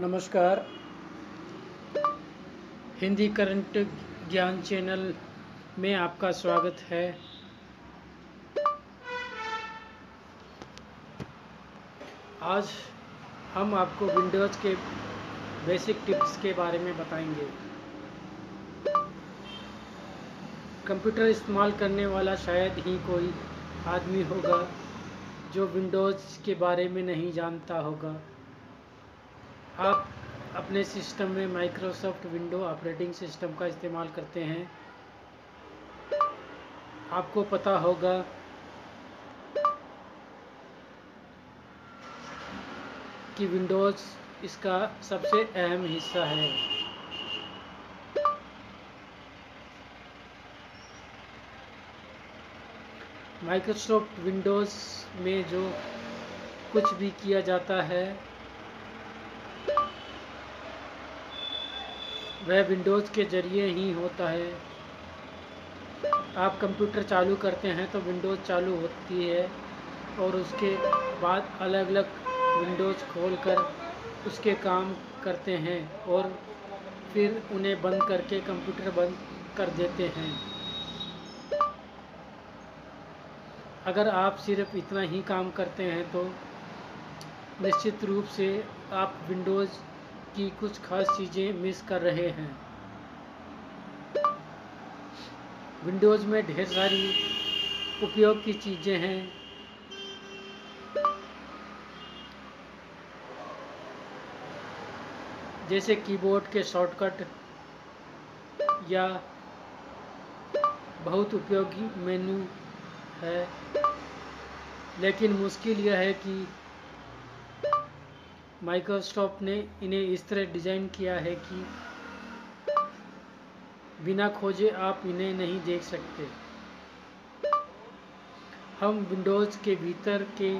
नमस्कार। हिंदी करंट ज्ञान चैनल में आपका स्वागत है। आज हम आपको विंडोज़ के बेसिक टिप्स के बारे में बताएँगे। कंप्यूटर इस्तेमाल करने वाला शायद ही कोई आदमी होगा जो विंडोज़ के बारे में नहीं जानता होगा। आप अपने सिस्टम में माइक्रोसॉफ्ट विंडो ऑपरेटिंग सिस्टम का इस्तेमाल करते हैं। आपको पता होगा कि विंडोज़ इसका सबसे अहम हिस्सा है। माइक्रोसॉफ्ट विंडोज़ में जो कुछ भी किया जाता है वह विंडोज़ के ज़रिए ही होता है। आप कंप्यूटर चालू करते हैं तो विंडोज़ चालू होती है और उसके बाद अलग अलग विंडोज़ खोलकर उसके काम करते हैं और फिर उन्हें बंद करके कंप्यूटर बंद कर देते हैं। अगर आप सिर्फ़ इतना ही काम करते हैं तो निश्चित रूप से आप विंडोज़ की कुछ खास चीज़ें मिस कर रहे हैं। विंडोज़ में ढेर सारी उपयोग की चीज़ें हैं। जैसे कीबोर्ड के शॉर्टकट या बहुत उपयोगी मेनू है। लेकिन मुश्किल यह है कि माइक्रोसॉफ्ट ने इन्हें इस तरह डिज़ाइन किया है कि बिना खोजे आप इन्हें नहीं देख सकते। हम विंडोज़ के भीतर के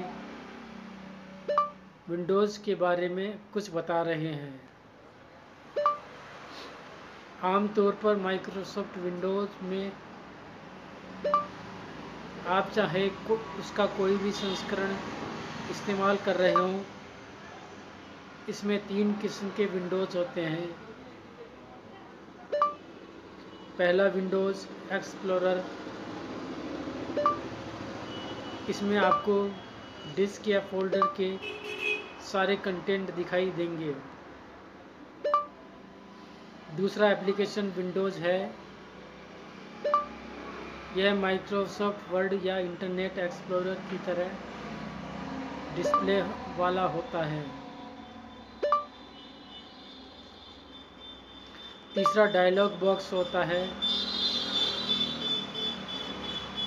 विंडोज़ के बारे में कुछ बता रहे हैं। आमतौर पर माइक्रोसॉफ्ट विंडोज़ में आप चाहे को, उसका कोई भी संस्करण इस्तेमाल कर रहे हों इसमें तीन किस्म के विंडोज़ होते हैं। पहला विंडोज़ एक्सप्लोरर। इसमें आपको डिस्क या फोल्डर के सारे कंटेंट दिखाई देंगे। दूसरा एप्लीकेशन विंडोज़ है। यह माइक्रोसॉफ्ट वर्ड या इंटरनेट एक्सप्लोरर की तरह डिस्प्ले वाला होता है। तीसरा डायलॉग बॉक्स होता है,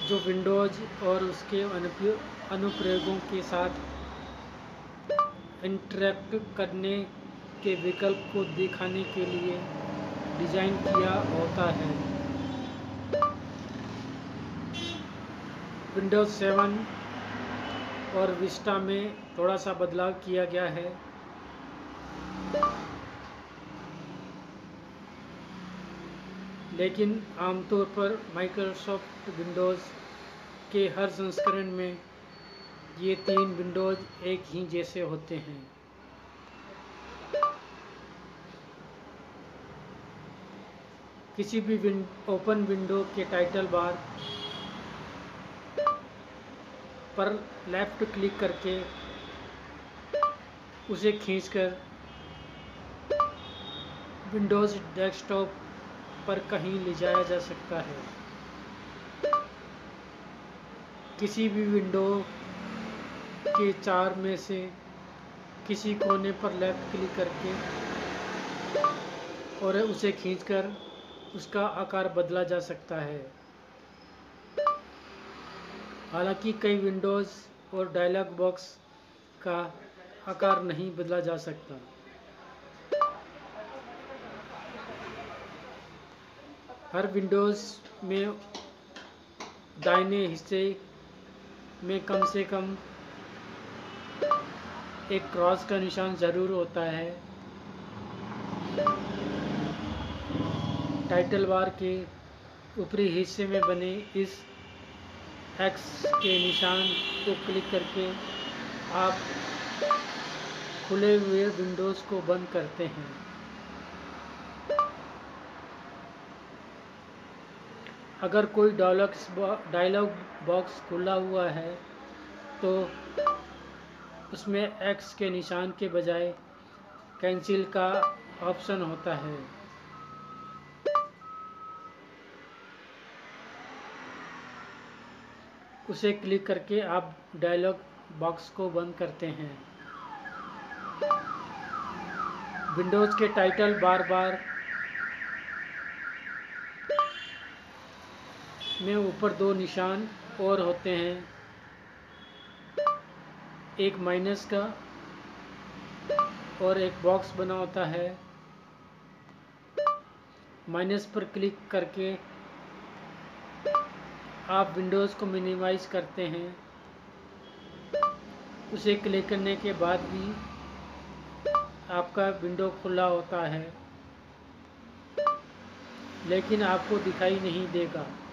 जो विंडोज़ और उसके अनुप्रयोगों के साथ इंटरेक्ट करने के विकल्प को दिखाने के लिए डिज़ाइन किया होता है। विंडोज़ सेवन और विस्टा में थोड़ा सा बदलाव किया गया है। लेकिन आमतौर पर माइक्रोसॉफ्ट विंडोज़ के हर संस्करण में ये तीन विंडोज़ एक ही जैसे होते हैं। किसी भी ओपन विंडो के टाइटल बार पर लेफ़्ट क्लिक करके उसे खींचकर विंडोज़ डेस्कटॉप पर कहीं ले जाया जा सकता है। किसी भी विंडो के चार में से किसी कोने पर लेफ़्ट क्लिक करके और उसे खींचकर उसका आकार बदला जा सकता है। हालाँकि कई विंडोज़ और डायलॉग बॉक्स का आकार नहीं बदला जा सकता। हर विंडोज़ में दाहिने हिस्से में कम से कम एक क्रॉस का निशान ज़रूर होता है। टाइटल बार के ऊपरी हिस्से में बने इस एक्स के निशान को क्लिक करके आप खुले हुए विंडोज़ को बंद करते हैं। अगर कोई डायलॉग्स डायलॉग बॉक्स खुला हुआ है तो उसमें एक्स के निशान के बजाय कैंसिल का ऑप्शन होता है। उसे क्लिक करके आप डायलॉग बॉक्स को बंद करते हैं। विंडोज़ के टाइटल बार बार में ऊपर दो निशान और होते हैं। एक माइनस का और एक बॉक्स बना होता है। माइनस पर क्लिक करके आप विंडोज़ को मिनिमाइज करते हैं। उसे क्लिक करने के बाद भी आपका विंडो खुला होता है। लेकिन आपको दिखाई नहीं देगा।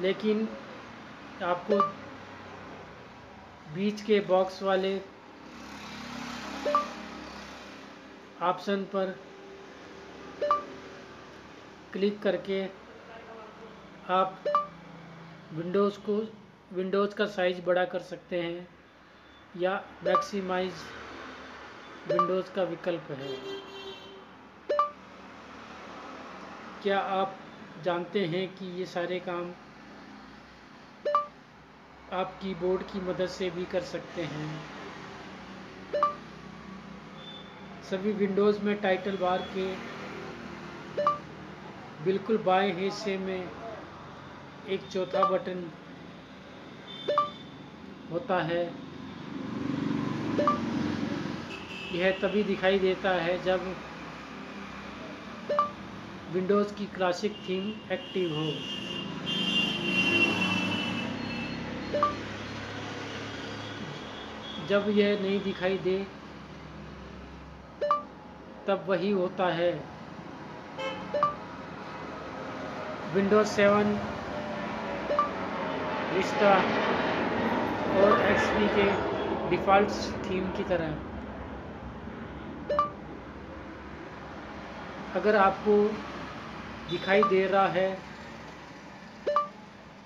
लेकिन आपको बीच के बॉक्स वाले ऑप्शन पर क्लिक करके आप विंडोज़ को विंडोज़ का साइज़ बड़ा कर सकते हैं या मैक्सिमाइज विंडोज़ का विकल्प है। क्या आप जानते हैं कि ये सारे काम आप कीबोर्ड की मदद से भी कर सकते हैं। सभी विंडोज़ में टाइटल बार के बिल्कुल बाएँ हिस्से में एक चौथा बटन होता है। यह तभी दिखाई देता है जब विंडोज़ की क्लासिक थीम एक्टिव हो। जब यह नहीं दिखाई दे, तब वही होता है। विंडोज़ सेवन रिश्ता और एक्सपी के डिफ़ॉल्ट थीम की तरह। अगर आपको दिखाई दे रहा है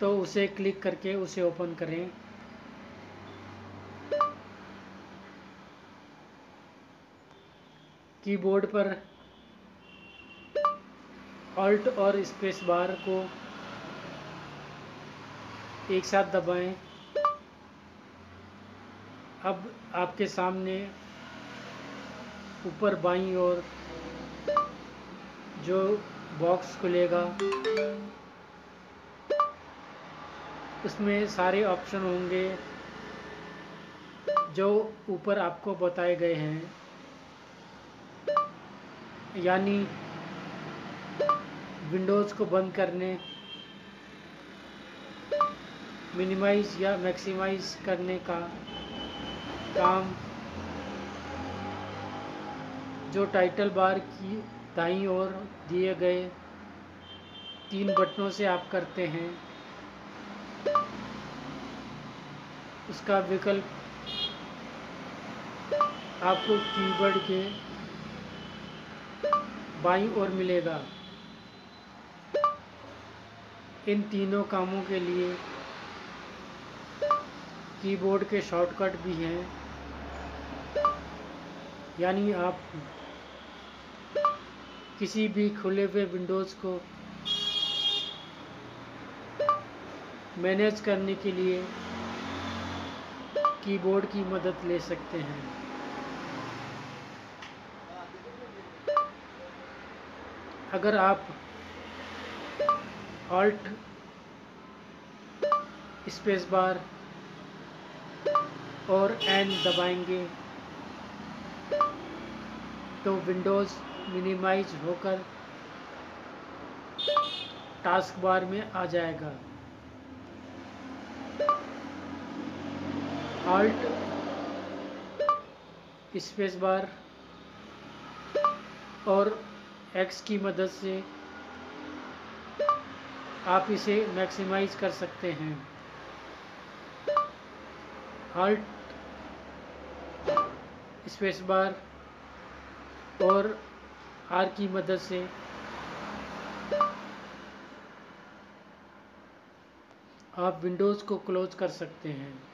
तो उसे क्लिक करके उसे ओपन करें। कीबोर्ड पर ऑल्ट और स्पेस बार को एक साथ दबाएँ। अब आपके सामने ऊपर बाईं ओर जो बॉक्स खुलेगा। उसमें सारे ऑप्शन होंगे जो ऊपर आपको बताए गए हैं। यानी विंडोज़ को बंद करने मिनिमाइज या मैक्सिमाइज करने का काम जो टाइटल बार की दाई ओर दिए गए तीन बटनों से आप करते हैं। उसका विकल्प आपको कीबोर्ड के बाईं ओर मिलेगा। इन तीनों कामों के लिए कीबोर्ड के शॉर्टकट भी हैं। यानी आप किसी भी खुले हुए विंडोज़ को मैनेज करने के लिए कीबोर्ड की मदद ले सकते हैं। अगर आप ऑल्ट स्पेस बार और एन दबाएँगे तो विंडोज़ मिनिमाइज होकर टास्क बार में आ जाएगा। ऑल्ट स्पेस बार और एक्स की मदद से आप इसे मैक्सिमाइज कर सकते हैं। हाल्ट स्पेस बार और आर की मदद से आप विंडोज़ को क्लोज कर सकते हैं।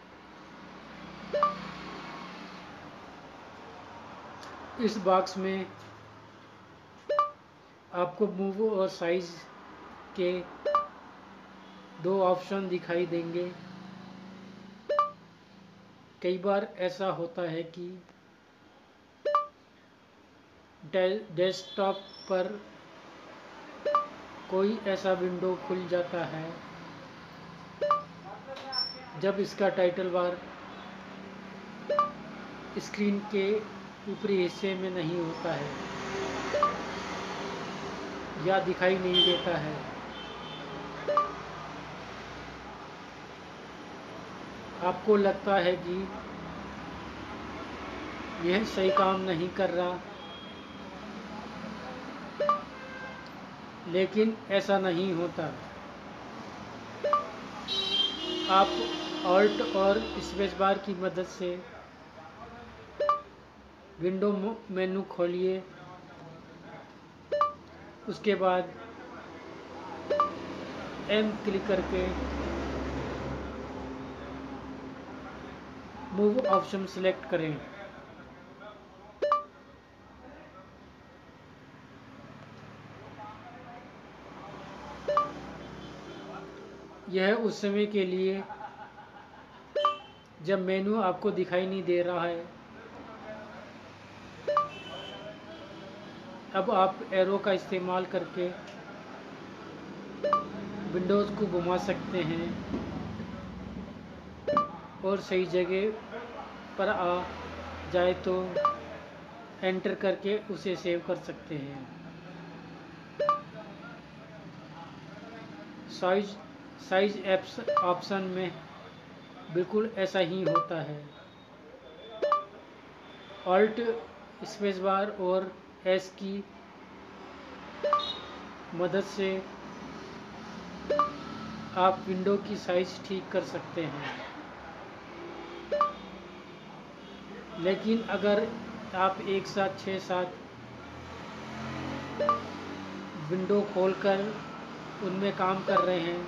इस बॉक्स में आपको मूव और साइज़ के दो ऑप्शन दिखाई देंगे। कई बार ऐसा होता है कि डेस्कटॉप पर कोई ऐसा विंडो खुल जाता है, जब इसका टाइटल बार स्क्रीन के ऊपरी हिस्से में नहीं होता है। या दिखाई नहीं देता है। आपको लगता है कि यह सही काम नहीं कर रहा। लेकिन ऐसा नहीं होता। आप ऑल्ट और स्पेस बार की मदद से विंडो मेनू खोलिए। उसके बाद एम क्लिक करके मूव ऑप्शन सेलेक्ट करें। यह उस समय के लिए जब मेनू आपको दिखाई नहीं दे रहा है। अब आप एरो का इस्तेमाल करके विंडोज़ को घुमा सकते हैं। और सही जगह पर आ जाए तो एंटर करके उसे सेव कर सकते हैं। साइज़ साइज़ एप्स ऑप्शन में बिल्कुल ऐसा ही होता है। ऑल्ट स्पेस बार और एस की मदद से आप विंडो की साइज़ ठीक कर सकते हैं। लेकिन अगर आप एक साथ छः सात विंडो खोलकर उनमें काम कर रहे हैं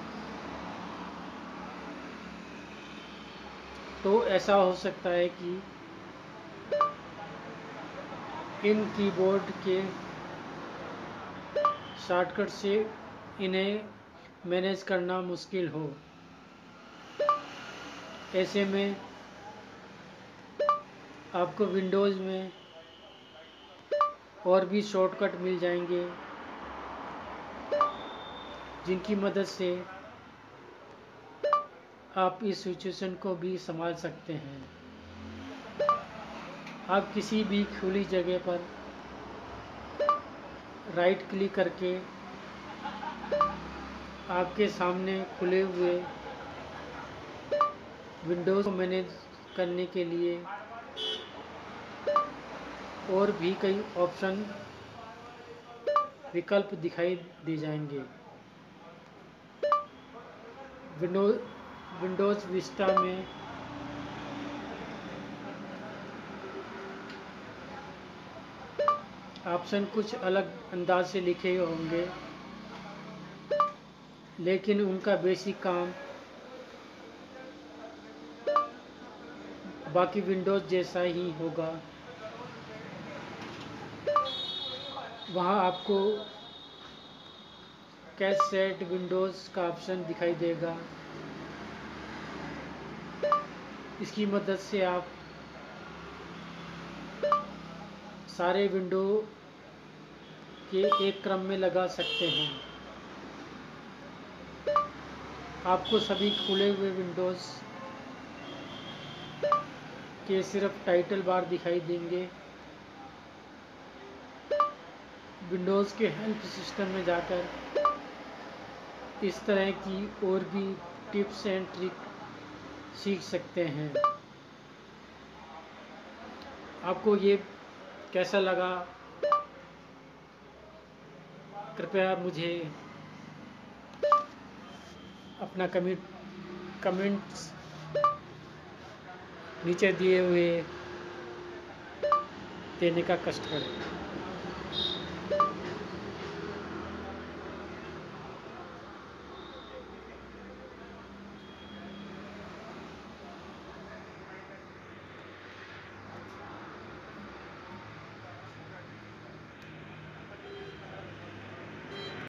तो ऐसा हो सकता है कि इन कीबोर्ड के शॉर्टकट से इन्हें मैनेज करना मुश्किल हो। ऐसे में आपको विंडोज़ में और भी शॉर्टकट मिल जाएँगे, जिनकी मदद से आप इस सिचुएशन को भी संभाल सकते हैं। आप किसी भी खुली जगह पर राइट क्लिक करके आपके सामने खुले हुए विंडोज़ को मैनेज करने के लिए और भी कई ऑप्शन विकल्प दिखाई दे जाएँगे। विंडो विंडोज़ विस्टा में ऑप्शन कुछ अलग अंदाज से लिखे होंगे। लेकिन उनका बेसिक काम बाकी विंडोज़ जैसा ही होगा। वहाँ आपको कैश सेट विंडोज़ का ऑप्शन दिखाई देगा। इसकी मदद से आप सारे विंडो के एक क्रम में लगा सकते हैं। आपको सभी खुले हुए विंडोज़ के सिर्फ़ टाइटल बार दिखाई देंगे। विंडोज़ के हेल्प सिस्टम में जाकर इस तरह की और भी टिप्स एंड ट्रिक सीख सकते हैं। आपको ये कैसा लगा? कृपया मुझे अपना कमेंट कमेंट्स नीचे दिए हुए देने का कष्ट करें।